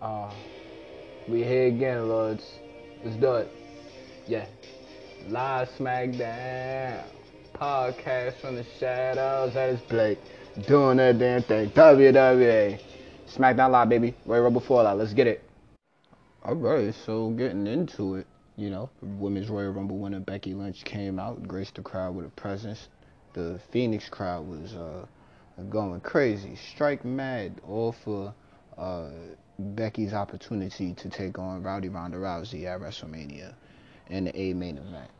Uh, we here again, Lords. Let's do it. Yeah. Live SmackDown. Podcast from the shadows. That is Blake. Doing that damn thing. WWE. SmackDown Live, baby. Royal Rumble Fallout. Let's get it. Alright, so getting into it, you know, Women's Royal Rumble winner Becky Lynch came out, graced the crowd with a presence. The Phoenix crowd was uh, going crazy. Strike mad, all for uh, Becky's opportunity to take on Rowdy Ronda Rousey at WrestleMania in the A main event.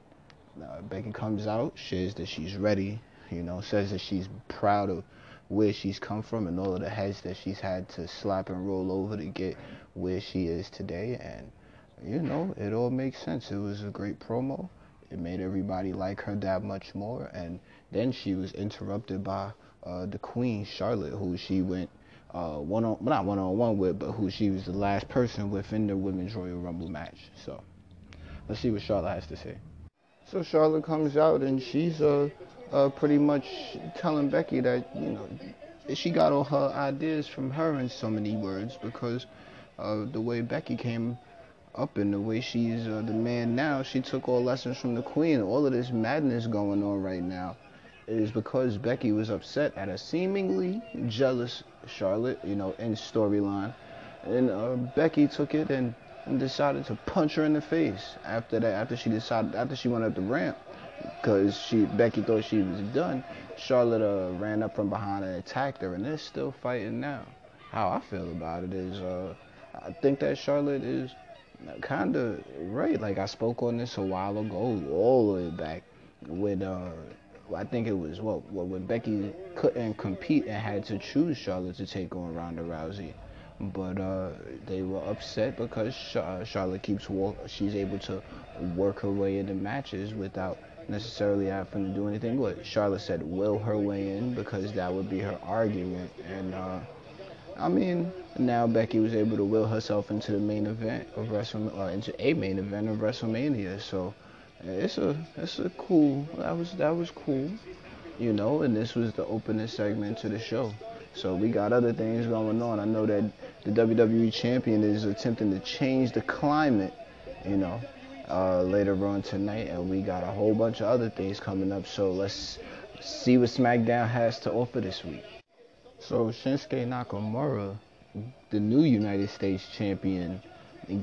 Uh, Becky comes out, shares that she's ready, you know, says that she's proud of where she's come from and all of the heads that she's had to slap and roll over to get where she is today. And, you know, it all makes sense. It was a great promo. It made everybody like her that much more. And then she was interrupted by uh, the Queen, Charlotte, who she went uh, one on, not one on one with, but who she was the last person within the Women's Royal Rumble match. So let's see what Charlotte has to say. So Charlotte comes out and she's uh, uh, pretty much telling Becky that you know she got all her ideas from her in so many words because uh, the way Becky came up and the way she's uh, the man now, she took all lessons from the Queen. All of this madness going on right now is because Becky was upset at a seemingly jealous Charlotte, you know, in storyline, and uh, Becky took it and, and decided to punch her in the face after that. After she decided, after she went up the ramp, because she Becky thought she was done. Charlotte uh, ran up from behind and attacked her, and they're still fighting now. How I feel about it is, uh, I think that Charlotte is kind of right. Like I spoke on this a while ago, all the way back when uh, I think it was what, what when Becky couldn't compete and had to choose Charlotte to take on Ronda Rousey. But uh, they were upset because Charlotte keeps walk. She's able to work her way into matches without necessarily having to do anything. What Charlotte said, will her way in because that would be her argument. And uh, I mean, now Becky was able to will herself into the main event of Wrestle or into a main event of WrestleMania. So it's a it's a cool that was that was cool, you know. And this was the opening segment to the show. So we got other things going on. I know that the WWE champion is attempting to change the climate, you know, uh, later on tonight, and we got a whole bunch of other things coming up. So let's see what SmackDown has to offer this week. So Shinsuke Nakamura, the new United States champion,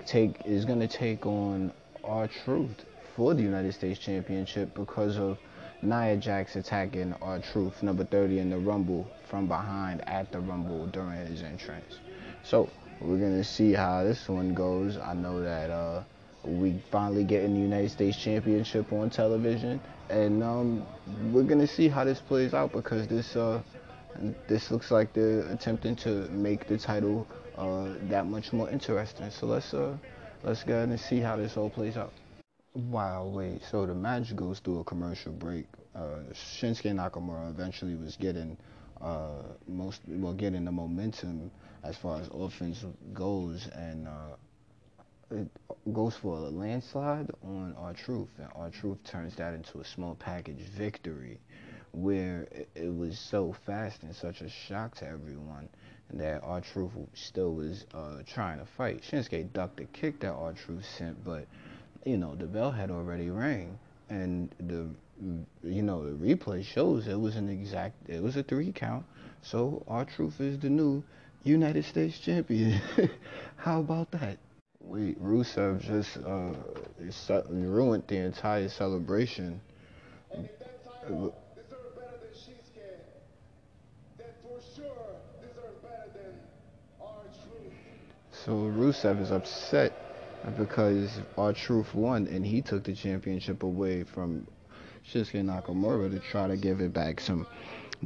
take is going to take on R-Truth for the United States Championship because of Nia Jax attacking R-Truth, number 30 in the Rumble from behind at the Rumble during his entrance. So we're gonna see how this one goes. I know that uh, we finally getting the United States Championship on television, and um, we're gonna see how this plays out because this uh, this looks like they're attempting to make the title uh, that much more interesting. So let's uh, let's go and see how this all plays out. Wow, wait. So the match goes through a commercial break. Uh, Shinsuke Nakamura eventually was getting uh, most well getting the momentum as far as offense goes, and uh, it goes for a landslide on R-Truth, and R-Truth turns that into a small package victory, where it, it was so fast and such a shock to everyone that R-Truth still was uh, trying to fight. Shinsuke ducked the kick that R-Truth sent, but you know, the bell had already rang, and the you know the replay shows it was an exact it was a three count. So R-Truth is the new United States champion. How about that? Wait, Rusev just uh, ruined the entire celebration. So Rusev is upset because R-Truth won and he took the championship away from Shinsuke Nakamura to try to give it back some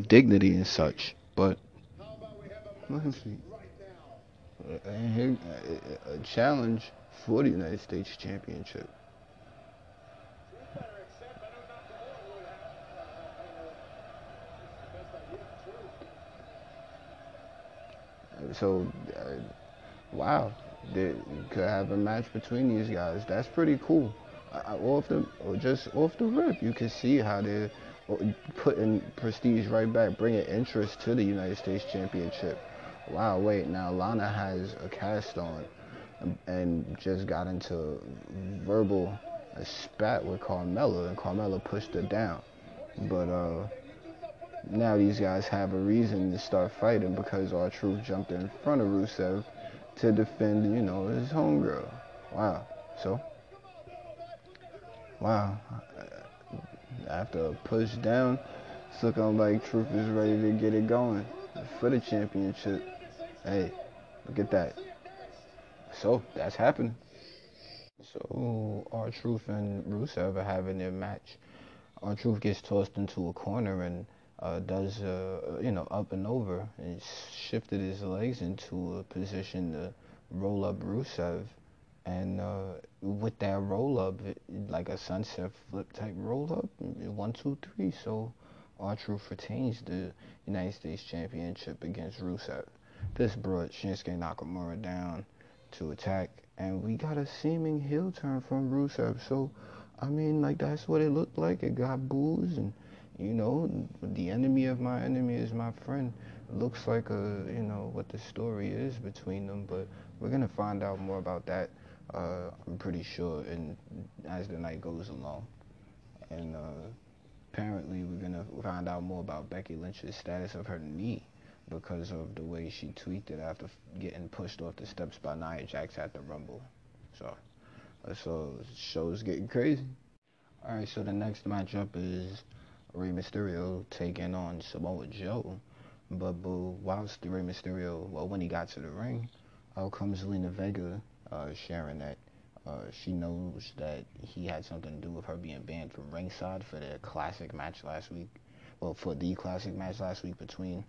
dignity and such. But let me see. Uh, a, uh, uh, a challenge for the United States Championship. So, uh, wow that could have a match between these guys. That's pretty cool. I, off the or just off the rip, you can see how they're putting prestige right back, bringing interest to the United States Championship. wow, wait, now Lana has a cast on and just got into verbal a spat with Carmella, and Carmella pushed her down. But uh, now these guys have a reason to start fighting because R-Truth jumped in front of Rusev to defend, you know, his homegirl. Wow. So, wow. After a push down, it's looking like Truth is ready to get it going for the championship. Hey, look at that. So, that's happening. So, R-Truth and Rusev are having their match. R-Truth gets tossed into a corner and uh, does, uh, you know, up and over and shifted his legs into a position to roll up Rusev. And uh, with that roll up, like a sunset flip type roll up, one, two, three. So R-Truth retains the United States Championship against Rusev. This brought Shinsuke Nakamura down to attack, and we got a seeming heel turn from Rusev. So, I mean, like that's what it looked like. It got boos and you know, the enemy of my enemy is my friend. Looks like a, you know, what the story is between them, but we're gonna find out more about that. Uh, I'm pretty sure, and as the night goes along, and uh, apparently we're gonna find out more about Becky Lynch's status of her knee because of the way she tweaked it after getting pushed off the steps by Nia Jax at the Rumble. So, uh, so show's getting crazy. All right, so the next matchup is Rey Mysterio taking on Samoa Joe. But, but whilst Rey Mysterio, well, when he got to the ring, out comes Zelina Vega uh, sharing that uh, she knows that he had something to do with her being banned from ringside for their classic match last week. Well, for the classic match last week between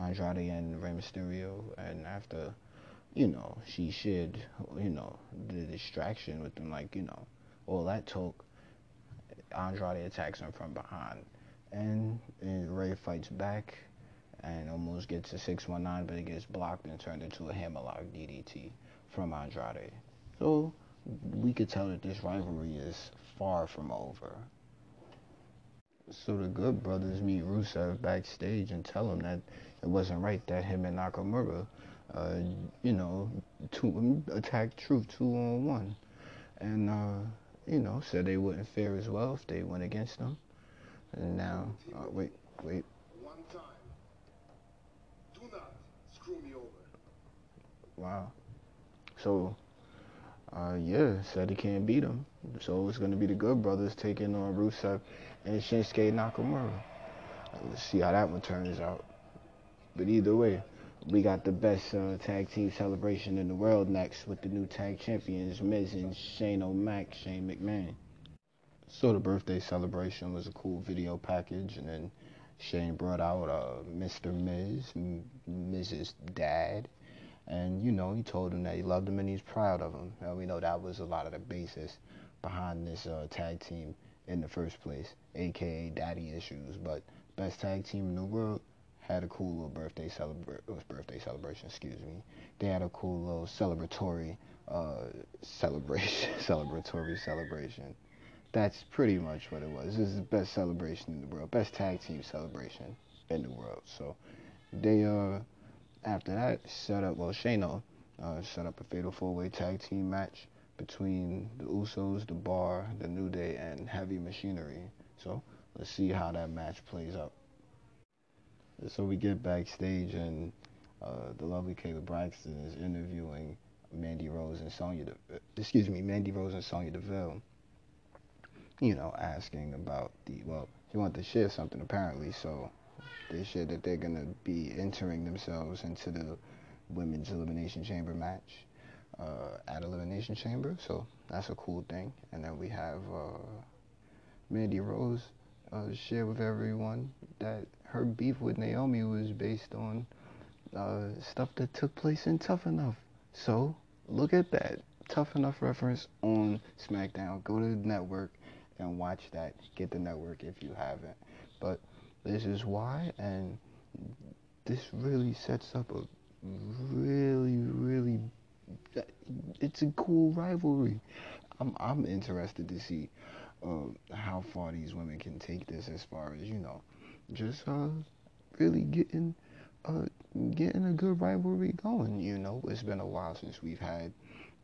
Andrade and Rey Mysterio. And after, you know, she shared, you know, the distraction with them, like, you know, all that talk, Andrade attacks him from behind and, and Rey fights back and almost gets a 619, but it gets blocked and turned into a hammerlock DDT from Andrade. So we could tell that this rivalry is far from over. So the Good Brothers meet Rusev backstage and tell him that it wasn't right that him and Nakamura, uh, you know, two, attacked Truth two on one. And, uh, you know, said they wouldn't fare as well if they went against them. And now, uh, wait, wait. One time. Do not screw me over. Wow. So, uh, yeah, said he can't beat him. So it's going to be the Good Brothers taking on Rusev and Shinsuke Nakamura. Let's see how that one turns out. But either way, we got the best uh, tag team celebration in the world next with the new tag champions, Miz and Shane O'Mac, Shane McMahon. So the birthday celebration was a cool video package, and then Shane brought out uh, Mr. Miz, Miz's dad, and you know he told him that he loved him and he's proud of him. And we know that was a lot of the basis behind this uh, tag team in the first place, aka Daddy Issues. But best tag team in the world had a cool little birthday celebration. Birthday celebration, excuse me. They had a cool little celebratory uh, celebration, celebratory celebration that's pretty much what it was. This is the best celebration in the world, best tag team celebration in the world. So they uh after that set up well Shano uh, set up a fatal four way tag team match between the Usos, the Bar, the New Day, and Heavy Machinery. So let's see how that match plays out. So we get backstage and uh, the lovely Kayla Braxton is interviewing Mandy Rose and Sonya. De- excuse me, Mandy Rose and Sonya Deville you know, asking about the well, she wanted to share something apparently, so they shared that they're gonna be entering themselves into the women's elimination chamber match uh, at elimination chamber, so that's a cool thing. And then we have uh, Mandy Rose uh, share with everyone that her beef with Naomi was based on uh, stuff that took place in Tough Enough. So look at that. Tough Enough reference on SmackDown. Go to the network and watch that. Get the network if you haven't. But this is why, and this really sets up a really, really. It's a cool rivalry. I'm I'm interested to see uh, how far these women can take this as far as you know, just uh, really getting uh, getting a good rivalry going. You know, it's been a while since we've had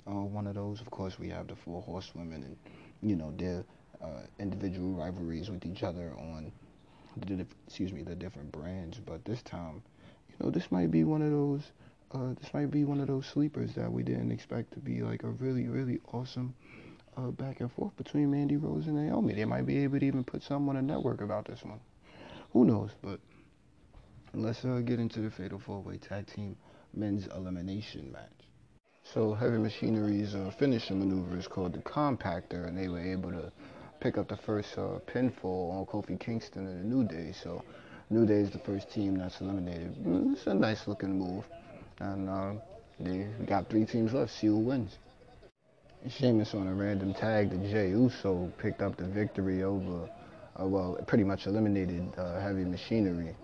uh, one of those. Of course, we have the four horsewomen and you know their uh, individual rivalries with each other on the excuse me the different brands. But this time, you know, this might be one of those. Uh, this might be one of those sleepers that we didn't expect to be like a really, really awesome uh, back and forth between Mandy Rose and Naomi. They might be able to even put something on a network about this one. Who knows? But let's uh, get into the Fatal Four Way Tag Team Men's Elimination Match. So Heavy Machinery's uh, finishing maneuver is called the Compactor, and they were able to pick up the first uh, pinfall on Kofi Kingston and the New Day. So New Day is the first team that's eliminated. Mm, it's a nice looking move, and uh, they got three teams left. See who wins. Sheamus on a random tag to Jey Uso picked up the victory over, uh, well, pretty much eliminated uh, Heavy Machinery.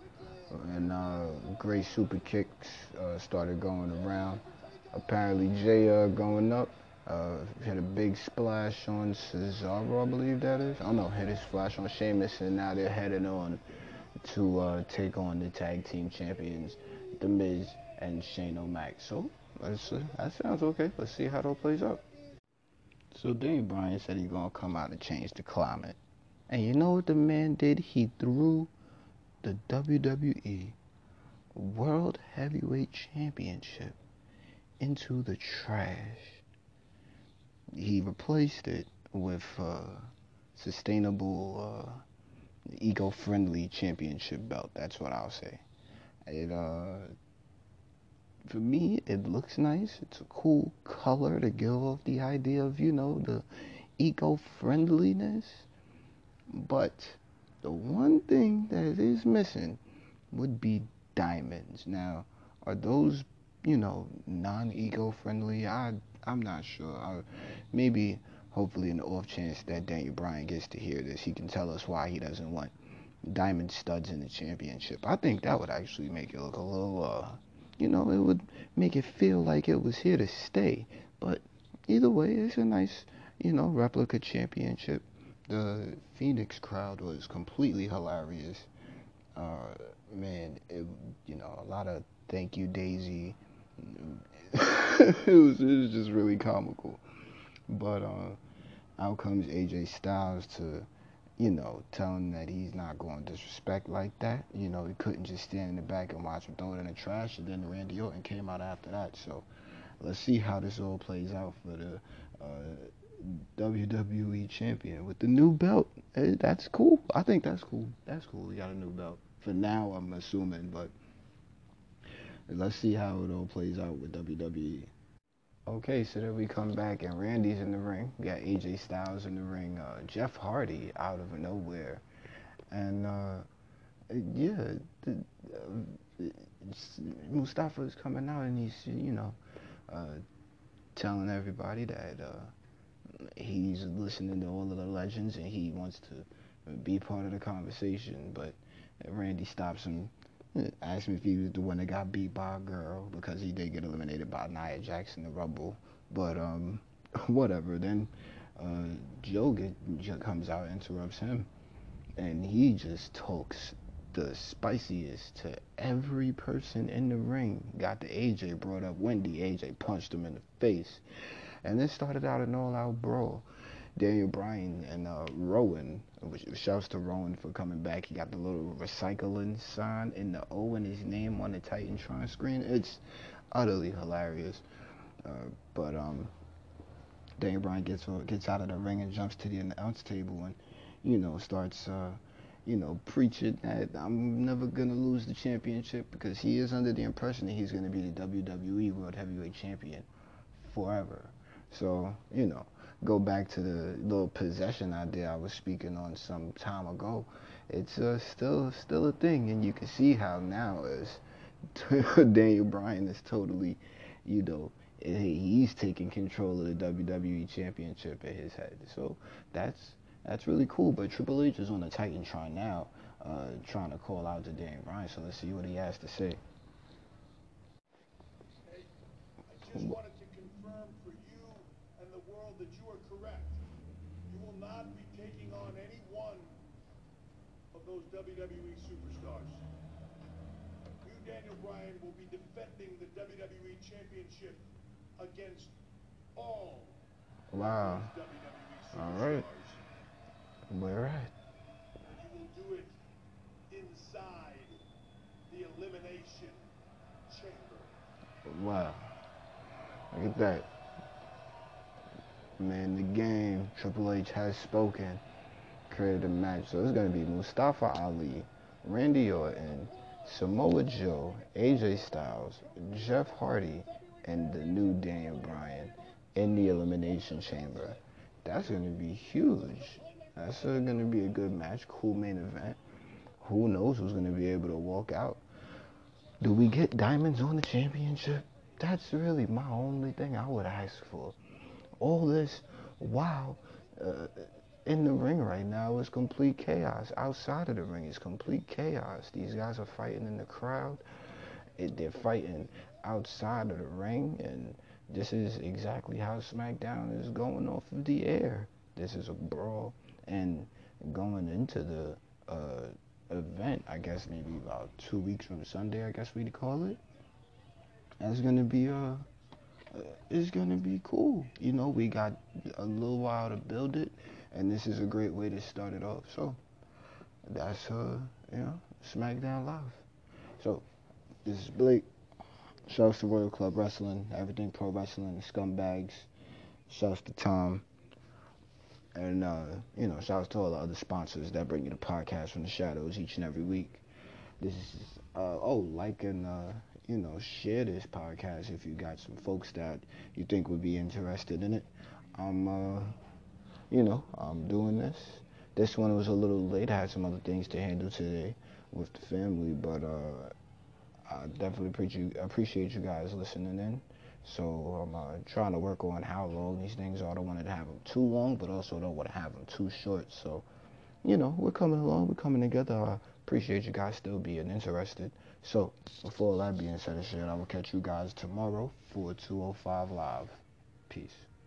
And uh, great super kicks uh, started going around. Apparently, Jey uh, going up uh, hit a big splash on Cesaro, I believe that is. I don't know, hit a splash on Sheamus, and now they're heading on to take on the tag team champions, The Miz and Shane O'Mac. So that sounds okay. Let's see how that plays out. So Daniel Bryan said he's gonna come out and change the climate. And you know what the man did? He threw the WWE World Heavyweight Championship into the trash. He replaced it with uh, sustainable, uh, eco-friendly championship belt. That's what I'll say. It uh, for me, it looks nice. It's a cool color to give off the idea of, you know, the eco friendliness. But the one thing that is missing would be diamonds. Now, are those, you know, non eco friendly? I I'm not sure. I, maybe, hopefully, in the off chance that Daniel Bryan gets to hear this, he can tell us why he doesn't want diamond studs in the championship. I think that would actually make it look a little uh, you know, it would make it feel like it was here to stay. But either way, it's a nice, you know, replica championship. The Phoenix crowd was completely hilarious. Uh, man, it, you know, a lot of thank you, Daisy. it was it was just really comical. But uh, out comes AJ Styles to you know, telling that he's not going to disrespect like that. You know, he couldn't just stand in the back and watch him throw it in the trash. And then Randy Orton came out after that. So let's see how this all plays out for the uh, WWE champion with the new belt. Hey, eh, that's cool. I think that's cool. That's cool. He got a new belt. For now, I'm assuming, but let's see how it all plays out with WWE. Okay, so then we come back and Randy's in the ring. We got AJ Styles in the ring. Uh, Jeff Hardy out of nowhere, and uh, yeah, the, uh, Mustafa is coming out and he's you know uh, telling everybody that uh, he's listening to all of the legends and he wants to be part of the conversation. But Randy stops him asked me if he was the one that got beat by a girl because he did get eliminated by Nia Jackson, the Rumble. But um, whatever. Then uh, Joe get, comes out, interrupts him, and he just talks the spiciest to every person in the ring. Got the AJ brought up Wendy. AJ punched him in the face, and this started out an all-out brawl. Daniel Bryan and uh, Rowan. Shouts to Rowan for coming back. He got the little recycling sign and the O in his name on the Titantron screen. It's utterly hilarious. Uh, but um, Daniel Bryan gets gets out of the ring and jumps to the announce table and you know starts uh, you know preaching that I'm never gonna lose the championship because he is under the impression that he's gonna be the WWE World Heavyweight Champion forever. So you know go back to the little possession idea I was speaking on some time ago, it's uh, still still a thing, and you can see how now is Daniel Bryan is totally, you know, he's taking control of the WWE Championship in his head. So that's that's really cool. But Triple H is on the Titantron now, uh, trying to call out to Daniel Bryan. So let's see what he has to say. Hey, that you are correct. You will not be taking on any one of those WWE superstars. You Daniel Bryan will be defending the WWE Championship against all Wow. WWE All right. at? And you will do it inside the Elimination Chamber. Wow. Look at that. Man, the game, Triple H has spoken, created a match. So it's going to be Mustafa Ali, Randy Orton, Samoa Joe, AJ Styles, Jeff Hardy, and the new Daniel Bryan in the Elimination Chamber. That's going to be huge. That's going to be a good match, cool main event. Who knows who's going to be able to walk out? Do we get diamonds on the championship? That's really my only thing I would ask for. All this, wow, uh, in the ring right now is complete chaos. Outside of the ring is complete chaos. These guys are fighting in the crowd. It, they're fighting outside of the ring, and this is exactly how SmackDown is going off of the air. This is a brawl, and going into the uh, event, I guess maybe about two weeks from Sunday, I guess we'd call it. That's gonna be uh, uh, it's gonna be cool. You know, we got a little while to build it, and this is a great way to start it off. So that's uh, you know, SmackDown Live. So this is Blake. Shouts to Royal Club Wrestling, Everything Pro Wrestling, Scumbags. Shouts to Tom. And, uh, you know, shouts to all the other sponsors that bring you the podcast from the shadows each and every week. This is, uh, oh, like and, uh, you know, share this podcast if you got some folks that you think would be interested in it. I'm, uh, you know, I'm doing this. This one was a little late. I had some other things to handle today with the family, but, uh, I definitely appreciate appreciate you guys listening in. So I'm uh, trying to work on how long these things are. I don't want to have them too long, but also don't want to have them too short. So, you know, we're coming along. We're coming together. I appreciate you guys still being interested. So, before all that being said and said, I will catch you guys tomorrow for 205 Live. Peace.